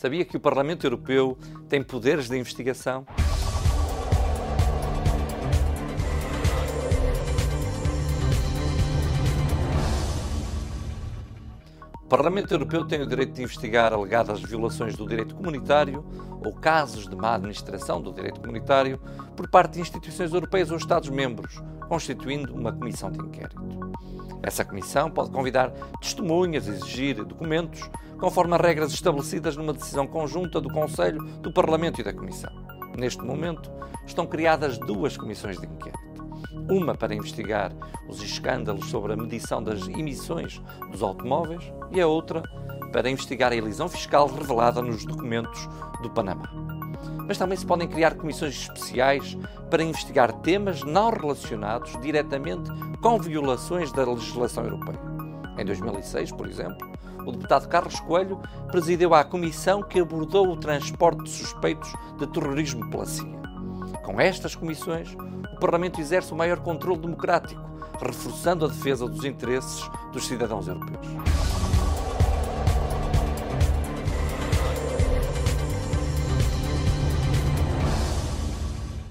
Sabia que o Parlamento Europeu tem poderes de investigação? O Parlamento Europeu tem o direito de investigar alegadas violações do direito comunitário ou casos de má administração do direito comunitário por parte de instituições europeias ou Estados-membros, constituindo uma comissão de inquérito. Essa comissão pode convidar testemunhas, exigir documentos, conforme as regras estabelecidas numa decisão conjunta do Conselho, do Parlamento e da Comissão. Neste momento, estão criadas duas comissões de inquérito. Uma para investigar os escândalos sobre a medição das emissões dos automóveis e a outra para investigar a elisão fiscal revelada nos documentos do Panamá. Mas também se podem criar comissões especiais para investigar temas não relacionados diretamente com violações da legislação europeia. Em 2006, por exemplo, o deputado Carlos Coelho presidiu a comissão que abordou o transporte de suspeitos de terrorismo pela CIA. Com estas comissões, o Parlamento exerce o maior controle democrático, reforçando a defesa dos interesses dos cidadãos europeus.